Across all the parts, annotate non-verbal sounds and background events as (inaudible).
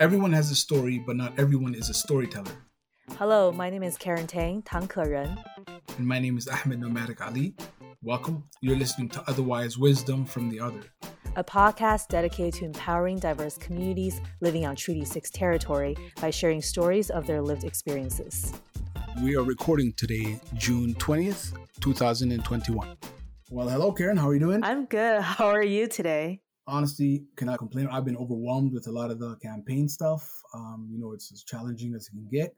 Everyone has a story, but not everyone is a storyteller. Hello, my name is Karen Tang, Tang Ren. And my name is Ahmed Knowmadic Ali. Welcome. You're listening to Otherwise Wisdom from the Other, a podcast dedicated to empowering diverse communities living on Treaty 6 territory by sharing stories of their lived experiences. We are recording today, June 20th, 2021. Well, hello, Karen. How are you doing? I'm good. How are you today? Honestly, cannot complain. I've been overwhelmed with a lot of the campaign stuff. Um, you know, it's as challenging as it can get.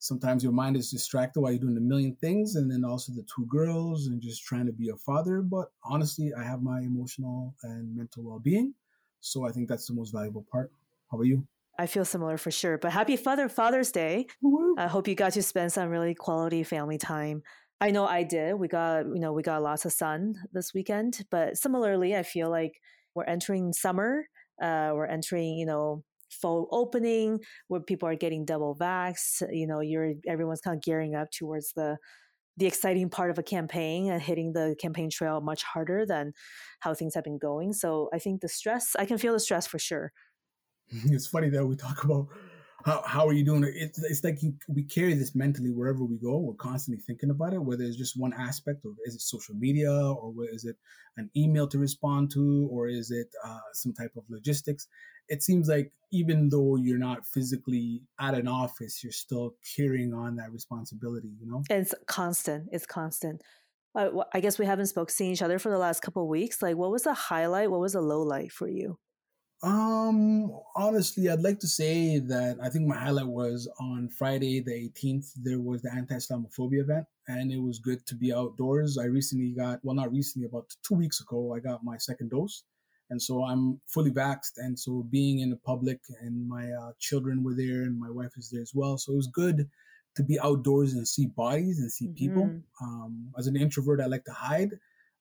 Sometimes your mind is distracted while you're doing a million things, and then also the two girls and just trying to be a father. But honestly, I have my emotional and mental well being. So I think that's the most valuable part. How about you? I feel similar for sure. But happy Father Father's Day. I hope you got to spend some really quality family time. I know I did. We got, you know, we got lots of sun this weekend, but similarly, I feel like we're entering summer. Uh, we're entering, you know, fall opening where people are getting double vax. You know, you're everyone's kind of gearing up towards the the exciting part of a campaign and hitting the campaign trail much harder than how things have been going. So I think the stress, I can feel the stress for sure. (laughs) It's funny that we talk about how, how are you doing? It's, it's like you, we carry this mentally wherever we go. We're constantly thinking about it, whether it's just one aspect of is it social media or is it an email to respond to or is it uh, some type of logistics? It seems like even though you're not physically at an office, you're still carrying on that responsibility, you know? It's constant. It's constant. Uh, I guess we haven't spoke seen each other for the last couple weeks. Like, what was the highlight? What was the low light for you? Um, honestly, I'd like to say that I think my highlight was on Friday the 18th. There was the anti-Islamophobia event, and it was good to be outdoors. I recently got, well, not recently, about two weeks ago, I got my second dose, and so I'm fully vaxxed. And so being in the public, and my uh, children were there, and my wife is there as well. So it was good to be outdoors and see bodies and see people. Mm-hmm. Um, as an introvert, I like to hide.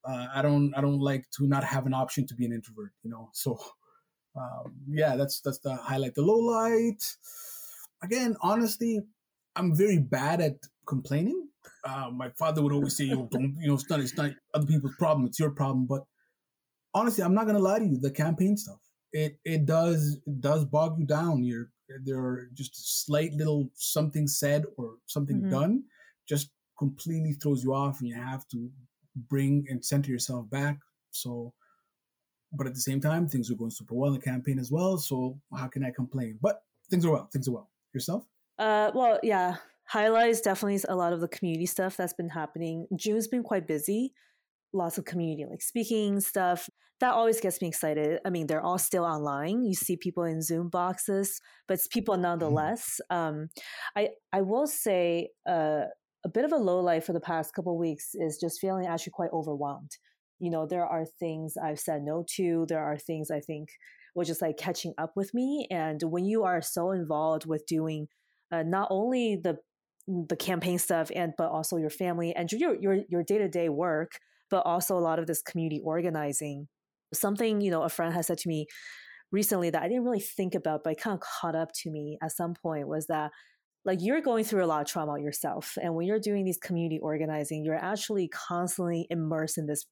Uh, I don't, I don't like to not have an option to be an introvert. You know, (laughs) so um, yeah, that's that's the highlight. The low light, again, honestly, I'm very bad at complaining. Uh, my father would always say, "You don't, you know, it's not, it's not other people's problem; it's your problem." But honestly, I'm not gonna lie to you. The campaign stuff, it it does it does bog you down. You're there are just slight little something said or something mm-hmm. done, just completely throws you off, and you have to bring and center yourself back. So but at the same time, things are going super well in the campaign as well. So how can I complain? But things are well. Things are well. Yourself? Uh, well, yeah. Highlights definitely a lot of the community stuff that's been happening. June's been quite busy. Lots of community like speaking stuff. That always gets me excited. I mean, they're all still online. You see people in Zoom boxes, but it's people mm-hmm. nonetheless. Mm-hmm. Um, I I will say uh, a bit of a low light for the past couple weeks is just feeling actually quite overwhelmed you know, there are things I've said no to. There are things I think were just like catching up with me. And when you are so involved with doing uh, not only the the campaign stuff and but also your family and your your your day to day work, but also a lot of this community organizing. Something you know, a friend has said to me recently that I didn't really think about, but kind of caught up to me at some point was that like you're going through a lot of trauma yourself and when you're doing these community organizing you're actually constantly immersed in this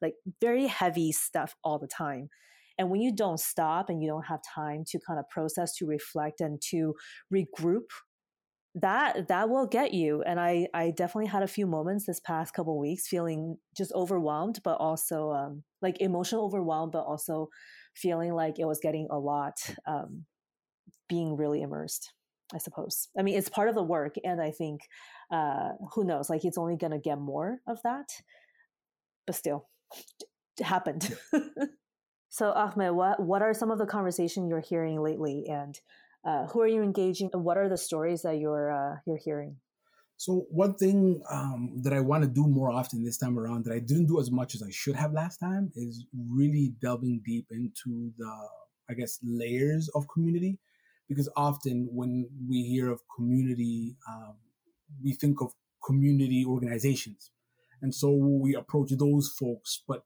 like very heavy stuff all the time. And when you don't stop and you don't have time to kind of process to reflect and to regroup that that will get you. And i i definitely had a few moments this past couple weeks feeling just overwhelmed but also um like emotional overwhelmed but also feeling like it was getting a lot um being really immersed I suppose. I mean, it's part of the work, and I think uh, who knows? Like, it's only going to get more of that, but still, it happened. (laughs) so, Ahmed, what what are some of the conversation you're hearing lately, and uh, who are you engaging? What are the stories that you're uh, you're hearing? So, one thing um, that I want to do more often this time around that I didn't do as much as I should have last time is really delving deep into the, I guess, layers of community because often when we hear of community, um, we think of community organizations. And so we approach those folks, but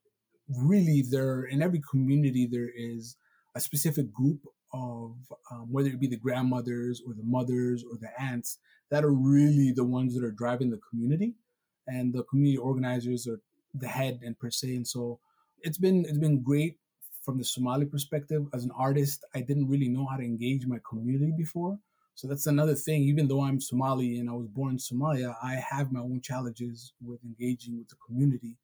really there in every community there is a specific group of um, whether it be the grandmothers or the mothers or the aunts that are really the ones that are driving the community and the community organizers are the head and per se and so it's been it's been great from the Somali perspective, as an artist, I didn't really know how to engage my community before. So that's another thing. Even though I'm Somali and I was born in Somalia, I have my own challenges with engaging with the community.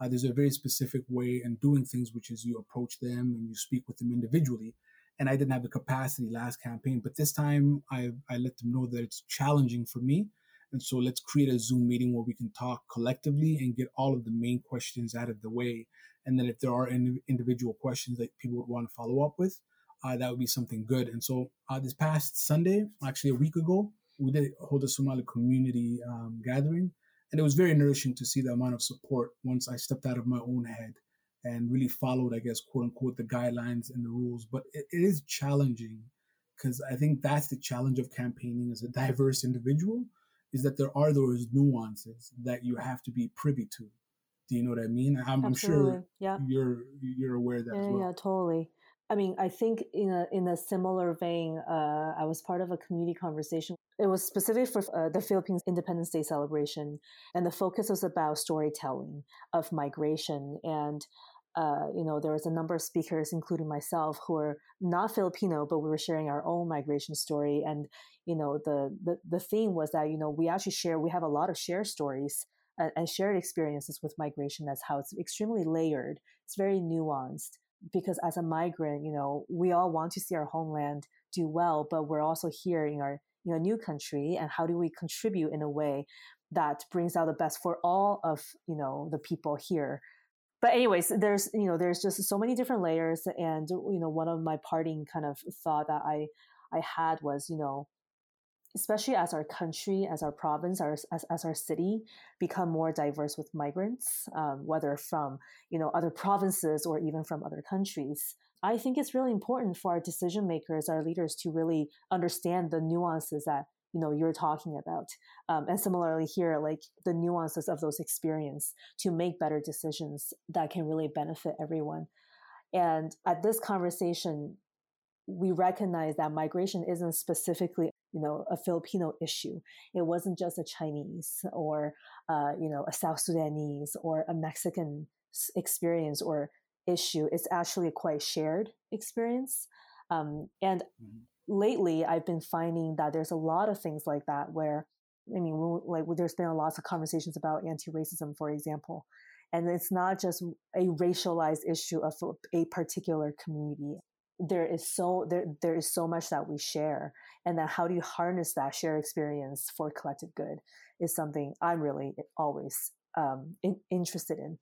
Uh, there's a very specific way in doing things, which is you approach them and you speak with them individually. And I didn't have the capacity last campaign, but this time I, I let them know that it's challenging for me. And so let's create a Zoom meeting where we can talk collectively and get all of the main questions out of the way. And then if there are in, individual questions that people would want to follow up with, uh, that would be something good. And so uh, this past Sunday, actually a week ago, we did hold a Somali community um, gathering, and it was very nourishing to see the amount of support once I stepped out of my own head and really followed, I guess, quote unquote, the guidelines and the rules. But it, it is challenging because I think that's the challenge of campaigning as a diverse individual is that there are those nuances that you have to be privy to. Do you know what I mean? I'm, I'm sure yeah. you're you're aware of that yeah, as well. Yeah, totally. I mean, I think in a in a similar vein, uh, I was part of a community conversation. It was specific for uh, the Philippines Independence Day celebration, and the focus was about storytelling of migration. And uh, you know, there was a number of speakers, including myself, who were not Filipino, but we were sharing our own migration story. And you know, the the the theme was that you know we actually share we have a lot of shared stories and, and shared experiences with migration. That's how it's extremely layered. It's very nuanced because as a migrant, you know, we all want to see our homeland do well, but we're also here in our you know new country, and how do we contribute in a way that brings out the best for all of you know the people here? But anyways, there's you know there's just so many different layers, and you know one of my parting kind of thought that I I had was you know especially as our country, as our province, our, as, as our city become more diverse with migrants, um, whether from you know other provinces or even from other countries. I think it's really important for our decision makers, our leaders, to really understand the nuances that you know you're talking about, um, and similarly here, like the nuances of those experience to make better decisions that can really benefit everyone. And at this conversation, we recognize that migration isn't specifically you know a filipino issue. It wasn't just a chinese or uh, you know a south sudanese or a mexican experience or issue. It's actually a quite shared experience. Um, and mm-hmm. lately i've been finding that there's a lot of things like that where i mean like there's been lots of conversations about anti-racism for example. And it's not just a racialized issue of a particular community there is so there there is so much that we share and then how do you harness that shared experience for collective good is something i'm really always um, in, interested in.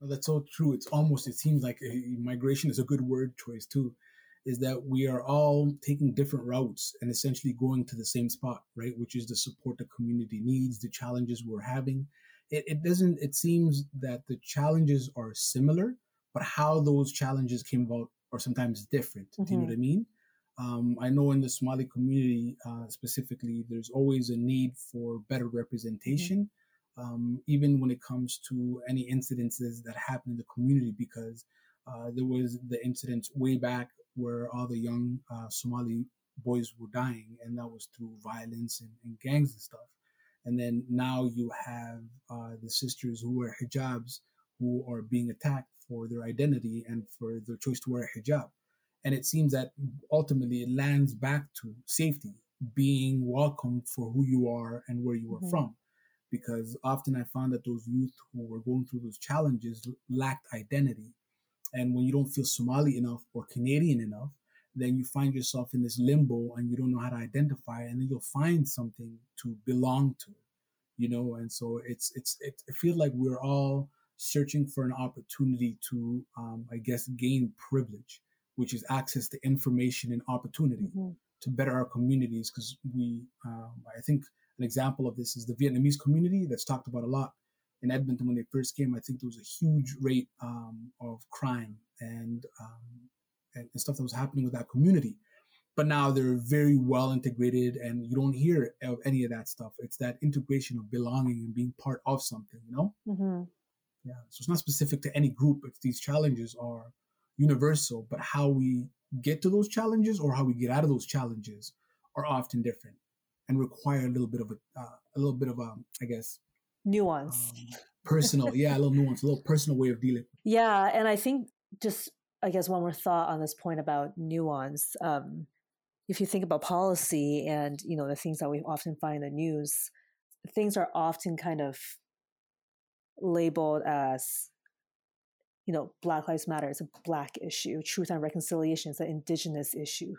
Well, that's so true. It's almost it seems like migration is a good word choice too is that we are all taking different routes and essentially going to the same spot right? Which is to support the community needs the challenges we're having. It, it doesn't it seems that the challenges are similar but how those challenges came about are sometimes different. Mm-hmm. Do you know mm-hmm. what I mean? Um, I know in the Somali community uh, specifically, there's always a need for better representation, mm-hmm. um, even when it comes to any incidences that happen in the community, because uh, there was the incident way back where all the young uh, Somali boys were dying, and that was through violence and, and gangs and stuff. And then now you have uh, the sisters who wear hijabs who are being attacked for their identity and for their choice to wear a hijab. And it seems that ultimately it lands back to safety, being welcomed for who you are and where you are mm-hmm. from. Because often I found that those youth who were going through those challenges lacked identity. And when you don't feel Somali enough or Canadian enough, then you find yourself in this limbo and you don't know how to identify and then you'll find something to belong to you know and so it's it's it, it feels like we're all searching for an opportunity to, um, I guess, gain privilege, which is access to information and opportunity mm-hmm. to better our communities. Because we, um, I think an example of this is the Vietnamese community that's talked about a lot in Edmonton when they first came. I think there was a huge rate um, of crime and, um, and and stuff that was happening with that community but now they're very well integrated and you don't hear of any of that stuff it's that integration of belonging and being part of something you know mm-hmm. Yeah. So it's not specific to any group. It's these challenges are universal, but how we get to those challenges or how we get out of those challenges are often different and require a little bit of a, uh, a little bit of a, I guess, nuance. Um, personal, yeah, a little nuance, a little personal way of dealing. Yeah, and I think just I guess one more thought on this point about nuance. Um, if you think about policy and you know the things that we often find in the news, things are often kind of labeled as you know Black Lives Matter is a black issue, truth and reconciliation is an indigenous issue.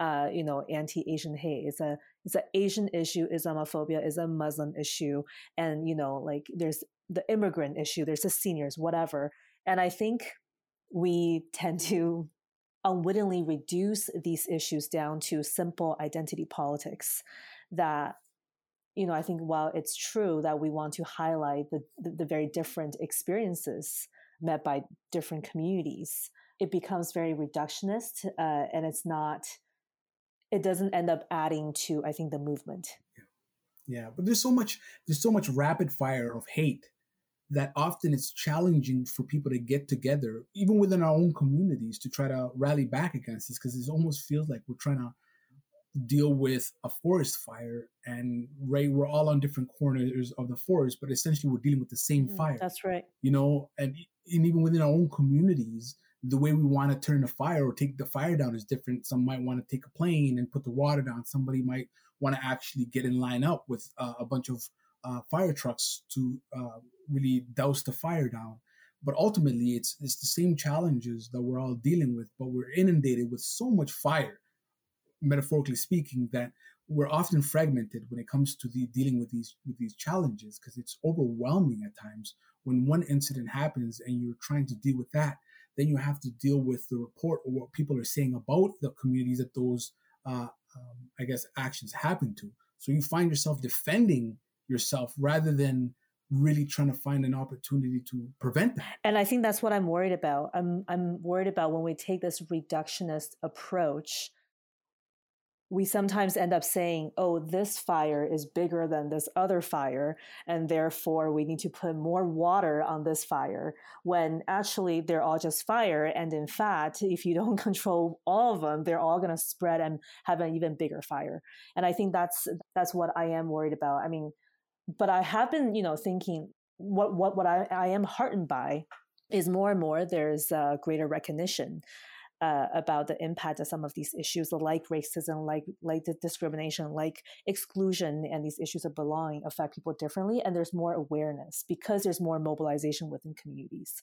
Uh, you know, anti-Asian hate is a it's an Asian issue. Islamophobia is a Muslim issue, and you know, like there's the immigrant issue, there's the seniors, whatever. And I think we tend to unwittingly reduce these issues down to simple identity politics that you know i think while it's true that we want to highlight the, the, the very different experiences met by different communities it becomes very reductionist uh, and it's not it doesn't end up adding to i think the movement yeah. yeah but there's so much there's so much rapid fire of hate that often it's challenging for people to get together, even within our own communities, to try to rally back against this because it almost feels like we're trying to deal with a forest fire and right we're all on different corners of the forest but essentially we're dealing with the same mm, fire. that's right. You know and, and even within our own communities the way we want to turn the fire or take the fire down is different. Some might want to take a plane and put the water down. Somebody might want to actually get in line up with uh, a bunch of uh, fire trucks to uh, really douse the fire down. But ultimately, it's it's the same challenges that we're all dealing with, but we're inundated with so much fire, metaphorically speaking, that we're often fragmented when it comes to the dealing with these with these challenges because it's overwhelming at times when one incident happens and you're trying to deal with that then you have to deal with the report or what people are saying about the communities that those uh, um, i guess actions happen to so you find yourself defending yourself rather than really trying to find an opportunity to prevent that. And I think that's what I'm worried about. I'm I'm worried about when we take this reductionist approach we sometimes end up saying, oh, this fire is bigger than this other fire, and therefore we need to put more water on this fire, when actually they're all just fire. And in fact, if you don't (laughs) control all of them, they're all going to spread and have an even bigger fire. And I think that's that's what I am worried about. I mean, but I have been, you know, thinking what what what I, I am heartened by is more and more there's a greater recognition uh, about the impact of some of these issues, like racism, like like discrimination, like exclusion, and these issues of belonging affect people differently, and there's more awareness because there's more mobilization within communities.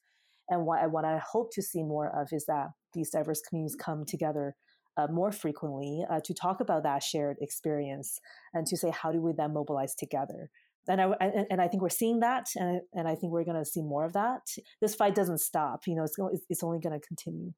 And what I, what I hope to see more of is that these diverse communities come together uh, more frequently uh, to talk about that shared experience and to say how do we then mobilize together and I and I think we're seeing that, and and I think we're going to see more of that. This fight doesn't stop. You know, it's it's only going to continue.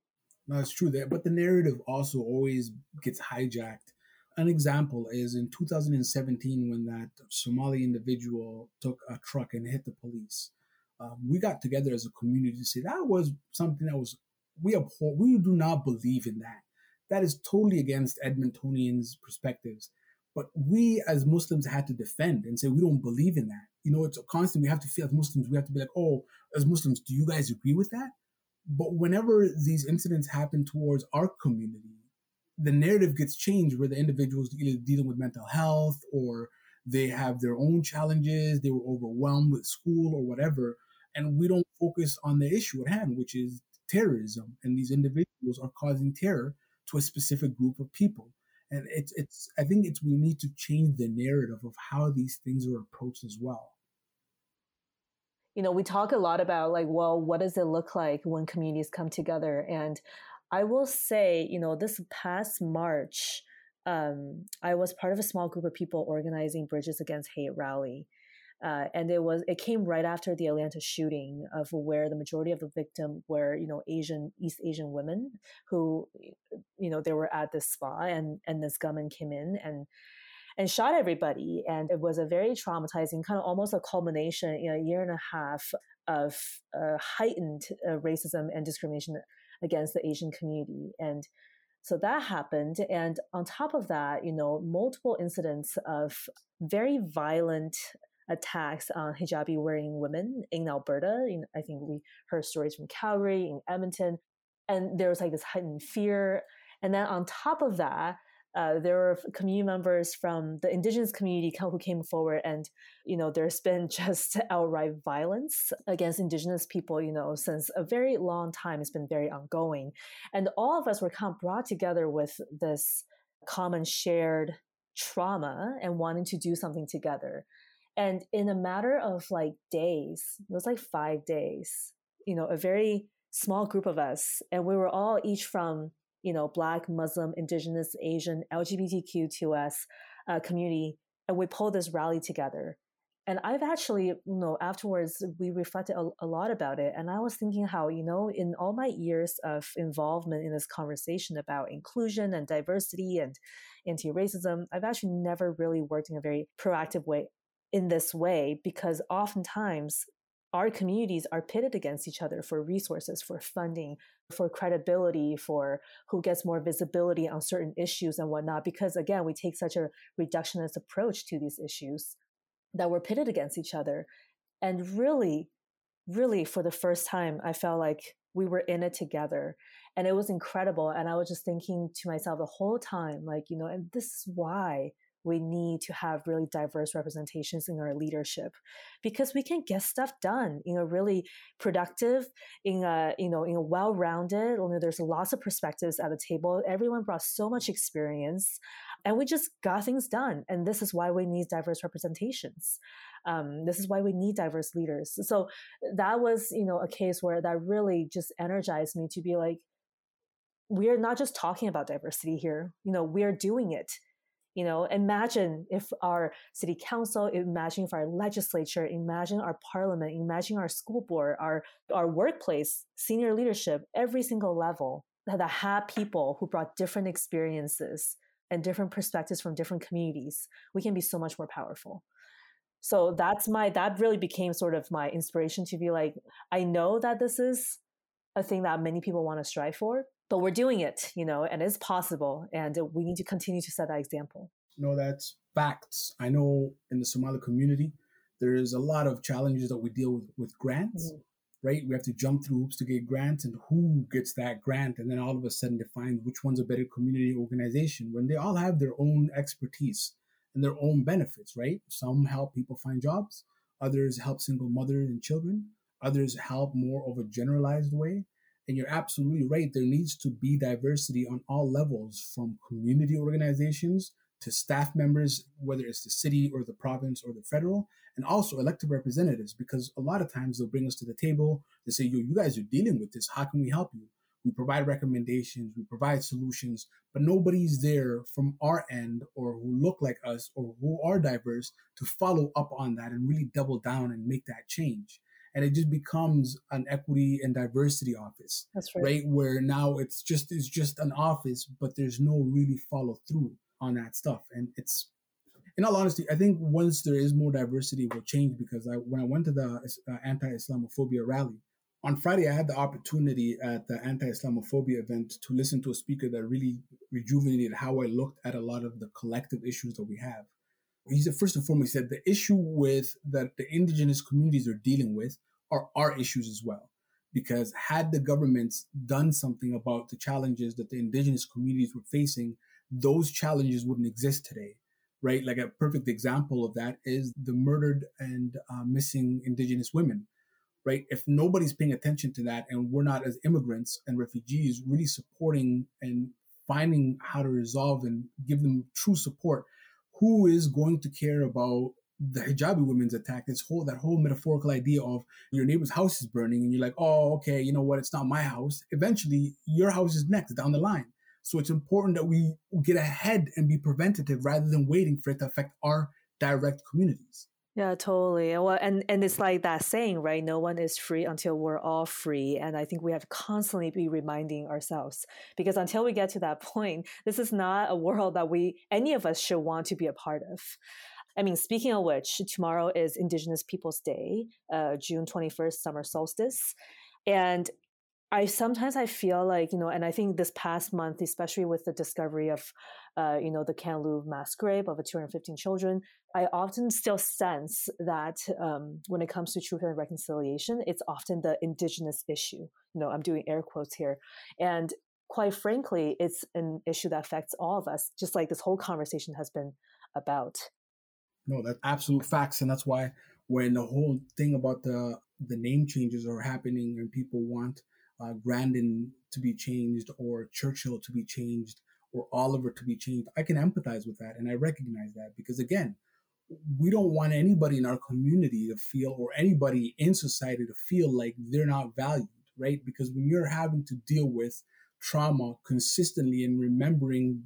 No, it's true that, but the narrative also always gets hijacked. An example is in 2017 when that Somali individual took a truck and hit the police. Um, we got together as a community to say that was something that was we abhor. We do not believe in that. That is totally against Edmontonians' perspectives but we as Muslims had to defend and say we don't believe in that. You know, it's a constant. We have to feel as Muslims, we have to be like, oh, as Muslims, do you guys agree with that? But whenever these incidents happen towards our community, the narrative gets changed where the individuals either dealing with mental health or they have their own challenges, they were overwhelmed with school or whatever, and we don't focus on the issue at hand, which is terrorism. And these individuals are causing terror to a specific group of people and it's it's i think it's we need to change the narrative of how these things are approached as well you know we talk a lot about like well what does it look like when communities come together? And i will say you know this past march um, i was part of a small group of people organizing bridges against hate rally uh, and it was it came right after the Atlanta shooting of where the majority of the victim were you know Asian East Asian women who you know they were at this spa and and this gunman came in and and shot everybody and it was a very traumatizing kind of almost a culmination in a year and a half of uh, heightened uh, racism and discrimination against the Asian community and so that happened and on top of that you know multiple incidents of very violent attacks on hijabi wearing women in Alberta. In, I think we heard stories from Calgary, in Edmonton, and there was like this heightened fear. And then on top of that, uh, there were community members from the indigenous community who came forward and you know there's been (laughs) just outright violence against indigenous people you know since a very long time. It's been very ongoing. And all of us were kind of brought together with this common shared trauma and wanting to do something together. And in a matter of like days it was like five days you know a very small group of us and we were all each from you know, Black, Muslim, Indigenous, Asian, LGBTQ2S uh, community, and we pulled this rally together. And I've actually, you know, afterwards we reflected a, a, lot about it, and I was thinking how, you know, in all my years of involvement in this conversation about inclusion and diversity and anti-racism, I've actually never really worked in a very proactive way in this way because oftentimes our communities are pitted against each other for resources, for funding, for credibility, for who gets more visibility on certain issues and whatnot. Because again, we take such a reductionist approach to these issues that we're pitted against each other. And really, really, for the first time, I felt like we were in it together. And it was incredible. And I was just thinking to myself the whole time, like, you know, and this is why we need to have really diverse representations in our leadership because we can get stuff done in a really productive in a you know in a well-rounded you know, there's lots of perspectives at the table. Everyone brought so much experience and we just got things done and this is why we need diverse representations. Um, this is why we need diverse leaders. So that was you know a case where that really just energized me to be like we are not just talking about diversity here. You know we are doing it you know, imagine if our city council, imagine if our legislature, imagine our parliament, imagine our school board, our, our workplace, senior leadership, every single level that had people who brought different experiences and different perspectives from different communities, we can be so much more powerful. So that's my, that really became sort of my inspiration to be like, I know that this is a thing that many people want to strive for, but we're doing it, you know, and it's possible. And we need to continue to set that example. No, that's facts. I know in the Somali community, there is a lot of challenges that we deal with with grants, mm-hmm. right? We have to jump through hoops to get grants and who gets that grant. And then all of a sudden define which one's a better community organization when they all have their own expertise and their own benefits, right? Some help people find jobs, others help single mothers and children, others help more of a generalized way and you're absolutely right. There needs to be diversity on all levels from community organizations to staff members, whether it's the city or the province or the federal, and also elected representatives, because a lot of times they'll bring us to the table. They say, yo, you guys are dealing with this. How can we help you? We provide recommendations, we provide solutions, but nobody's there from our end or who look like us or who are diverse to follow up on that and really double down and make that change and it just becomes an equity and diversity office. That's right. Right, where now it's just it's just an office, but there's no really follow through on that stuff, and it's. In all honesty, I think once there is more diversity, it will change because I, when I went to the uh, anti-Islamophobia rally on Friday, I had the opportunity at the anti-Islamophobia event to listen to a speaker that really rejuvenated how I looked at a lot of the collective issues that we have. He said, first and foremost, he said the issue with that the indigenous communities are dealing with are our issues as well. Because had the governments done something about the challenges that the indigenous communities were facing, those challenges wouldn't exist today, right? Like a perfect example of that is the murdered and uh, missing indigenous women, right? If nobody's paying attention to that and we're not as immigrants and refugees really supporting and finding how to resolve and give them true support, who is going to care about the hijabi women's attack, this whole that whole metaphorical idea of your neighbor's house is burning and you're like, oh, okay, you know what, it's not my house. Eventually, your house is next down the line. So it's important that we get ahead and be preventative rather than waiting for it to affect our direct communities. Yeah, totally. Well, and and it's like that saying, right? No one is free until we're all free, and I think we have constantly be reminding ourselves because until we get to that point, this is not a world that we any of us should want to be a part of. I mean, speaking of which, tomorrow is Indigenous Peoples Day, uh, June 21st, summer solstice. And I sometimes I feel like, you know, and I think this past month, especially with the discovery of, uh, you know, the Kamloops mass grave of 215 children, I often still sense that um, when it comes to truth and reconciliation, it's often the indigenous issue. You know, I'm doing air quotes here. And quite frankly, it's an issue that affects all of us, just like this whole conversation has been about. No, that's absolute facts. And that's why when the whole thing about the the name changes are happening and people want uh, Grandin to be changed or Churchill to be changed or Oliver to be changed, I can empathize with that and I recognize that because again, we don't want anybody in our community to feel or anybody in society to feel like they're not valued, right? Because when you're having to deal with trauma consistently and remembering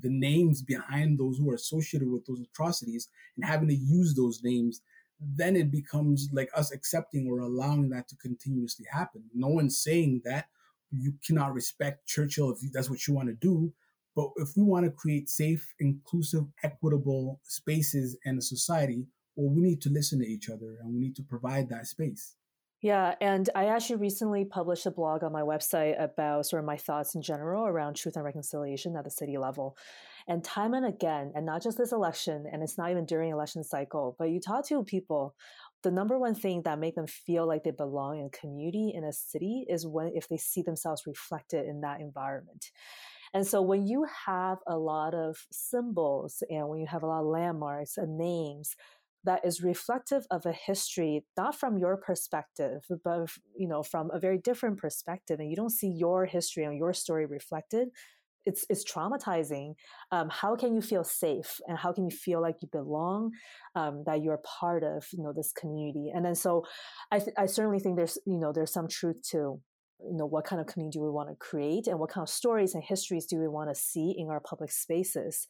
the names behind those who are associated with those atrocities and having to use those names then it becomes like us accepting or allowing that to continuously happen. No one's saying that you cannot respect Churchill if that's what you want to do. But if we want to create safe, inclusive, equitable spaces in a society, well, we need to listen to each other and we need to provide that space. Yeah, and I actually recently published a blog on my website about sort of my thoughts in general around truth and reconciliation at the city level. And time and again, and not just this election, and it's not even during election cycle, but you talk to people, the number one thing that make them feel like they belong in a community in a city is when if they see themselves reflected in that environment. And so when you have a lot of symbols and when you have a lot of landmarks and names that is reflective of a history not from your perspective but you know from a very different perspective and you don't see your history and your story reflected it's it's traumatizing. Um, how can you feel safe and how can you feel like you belong, um, that you're part of you know this community? And then so, I th- I certainly think there's you know there's some truth to you know what kind of community we want to create and what kind of stories and histories do we want to see in our public spaces.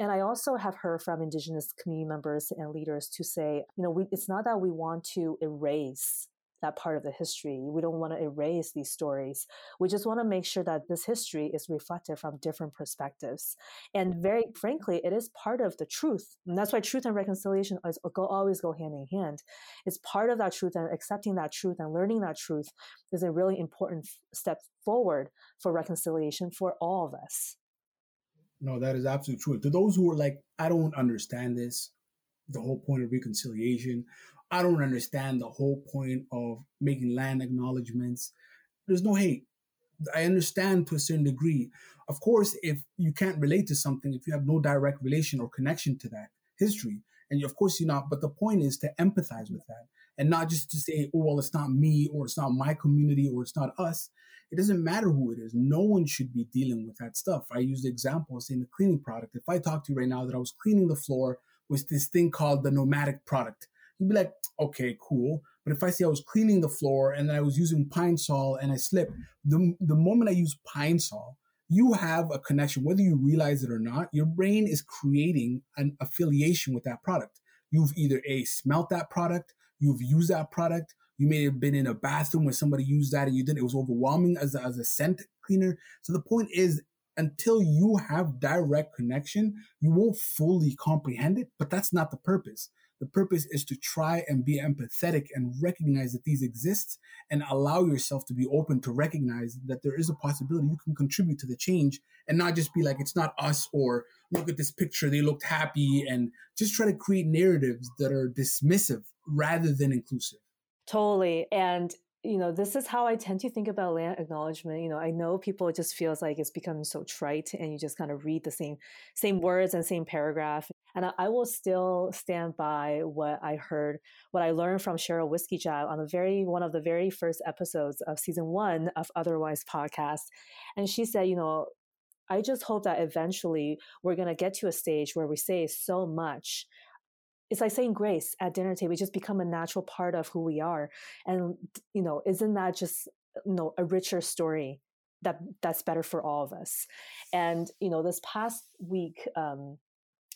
And I also have heard from Indigenous community members and leaders to say, you know, we, it's not that we want to erase that part of the history. We don't want to erase these stories. We just want to make sure that this history is reflected from different perspectives. And very frankly, it is part of the truth. And that's why truth and reconciliation is, go, always go hand in hand. It's part of that truth and accepting that truth and learning that truth is a really important step forward for reconciliation for all of us. No, that is absolutely true. To those who are like, I don't understand this, the whole point of reconciliation, I don't understand the whole point of making land acknowledgments. There's no hate. I understand to a certain degree. Of course, if you can't relate to something, if you have no direct relation or connection to that history, and of course you're not, but the point is to empathize with that and not just to say, oh, well, it's not me or it's not my community or it's not us. It doesn't matter who it is. No one should be dealing with that stuff. I use the example of saying the cleaning product. If I talk to you right now that I was cleaning the floor with this thing called the nomadic product, you'd be like, okay, cool. But if I say I was cleaning the floor and then I was using pine sol and I slipped, the, the moment I use pine sol, you have a connection, whether you realize it or not. Your brain is creating an affiliation with that product. You've either a smelt that product, you've used that product, you may have been in a bathroom where somebody used that and you didn't. It was overwhelming as a, as a scent cleaner. So the point is, until you have direct connection, you won't fully comprehend it. But that's not the purpose. The purpose is to try and be empathetic and recognize that these exist and allow yourself to be open to recognize that there is a possibility you can contribute to the change and not just be like, it's not us or look at this picture, they looked happy and just try to create narratives that are dismissive rather than inclusive. Totally. And you know this is how i tend to think about land acknowledgement you know i know people just feels like it's becoming so trite and you just kind of read the same same words and same paragraph and I, I will still stand by what i heard what i learned from cheryl whiskey on the very one of the very first episodes of season one of otherwise podcast and she said you know I just hope that eventually we're going to get to a stage where we say so much it's like saying grace at dinner table. It just become a natural part of who we are. And, you know, isn't that just, you know, a richer story that that's better for all of us? And, you know, this past week, um,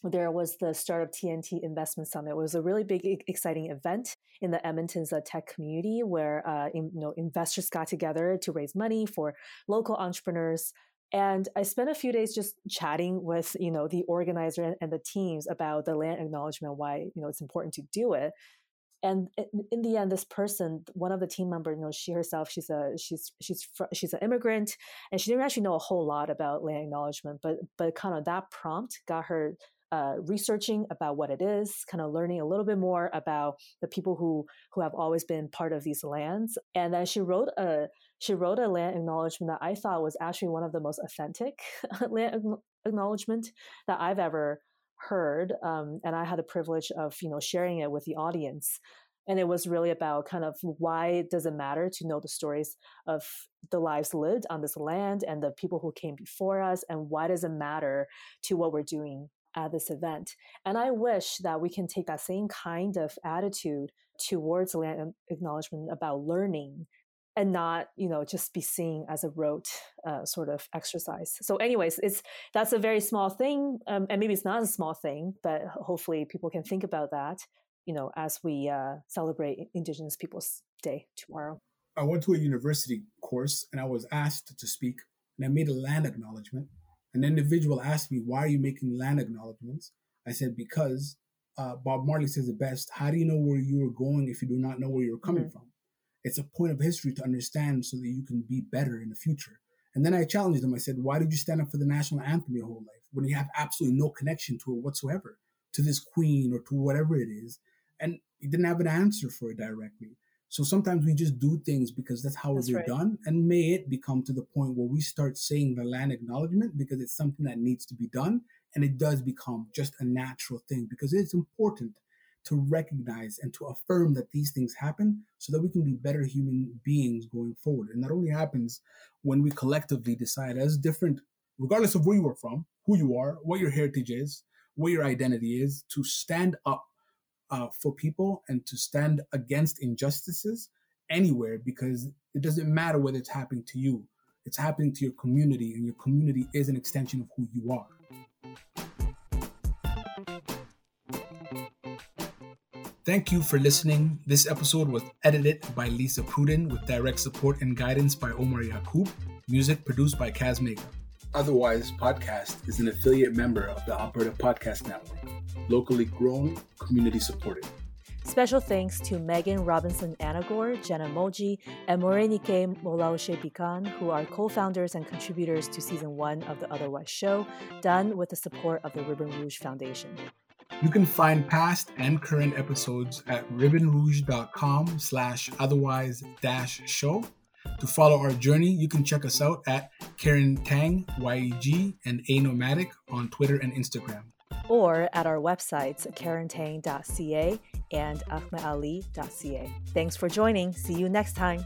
there was the Startup TNT Investment Summit. It was a really big, exciting event in the Edmonton's uh, tech community where uh, in, you know investors got together to raise money for local entrepreneurs. And I spent a few days just chatting with, you know, the organizer and the teams about the land acknowledgement, why, you know, it's important to do it. And in the end, this person, one of the team members, you know, she herself, she's a she's she's she's an immigrant, and she didn't actually know a whole lot about land acknowledgement, but but kind of that prompt got her uh, researching about what it is, kind of learning a little bit more about the people who who have always been part of these lands, and then she wrote a she wrote a land acknowledgement that I thought was actually one of the most authentic (laughs) land acknowledgement that I've ever heard. Um, and I had the privilege of, you know, sharing it with the audience. And it was really about kind of why does it matter to know the stories of the lives lived on this land and the people who came before us, and why does it matter to what we're doing at this event. And I wish that we can take that same kind of attitude towards land acknowledgement about learning and not you know just be seen as a rote uh, sort of exercise so anyways it's that's a very small thing um, and maybe it's not a small thing but hopefully people can think about that you know as we uh, celebrate indigenous peoples day tomorrow i went to a university course and i was asked to speak and i made a land acknowledgement an individual asked me why are you making land acknowledgements i said because uh, bob marley says it best how do you know where you are going if you do not know where you're coming mm-hmm. from it's a point of history to understand so that you can be better in the future. And then I challenged them. I said, Why did you stand up for the national anthem your whole life when you have absolutely no connection to it whatsoever, to this queen or to whatever it is? And he didn't have an answer for it directly. So sometimes we just do things because that's how that's they're right. done. And may it become to the point where we start saying the land acknowledgement because it's something that needs to be done. And it does become just a natural thing because it's important to recognize and to affirm that these things happen so that we can be better human beings going forward. And that only happens when we collectively decide as different, regardless of where you are from, who you are, what your heritage is, what your identity is, to stand up uh, for people and to stand against injustices anywhere because it doesn't matter whether it's happening to you, it's happening to your community, and your community is an extension of who you are. Thank you for listening. This episode was edited by Lisa Pruden with direct support and guidance by Omar Yakub. Music produced by Kazmega. Otherwise Podcast is an affiliate member of the Alberta Podcast Network, locally grown, community supported. Special thanks to Megan Robinson Anagor, Jenna Moji, and Morenike Olaosebikan, who are co founders and contributors to season one of the Otherwise show, done with the support of the Ribbon Rouge Foundation. You can find past and current episodes at ribbonrouge.com slash otherwise dash show. To follow our journey, you can check us out at Karen Tang, YEG, and A Knowmadic on Twitter and Instagram. Or at our websites, karentang.ca and ahmedali.ca. Thanks for joining. See you next time.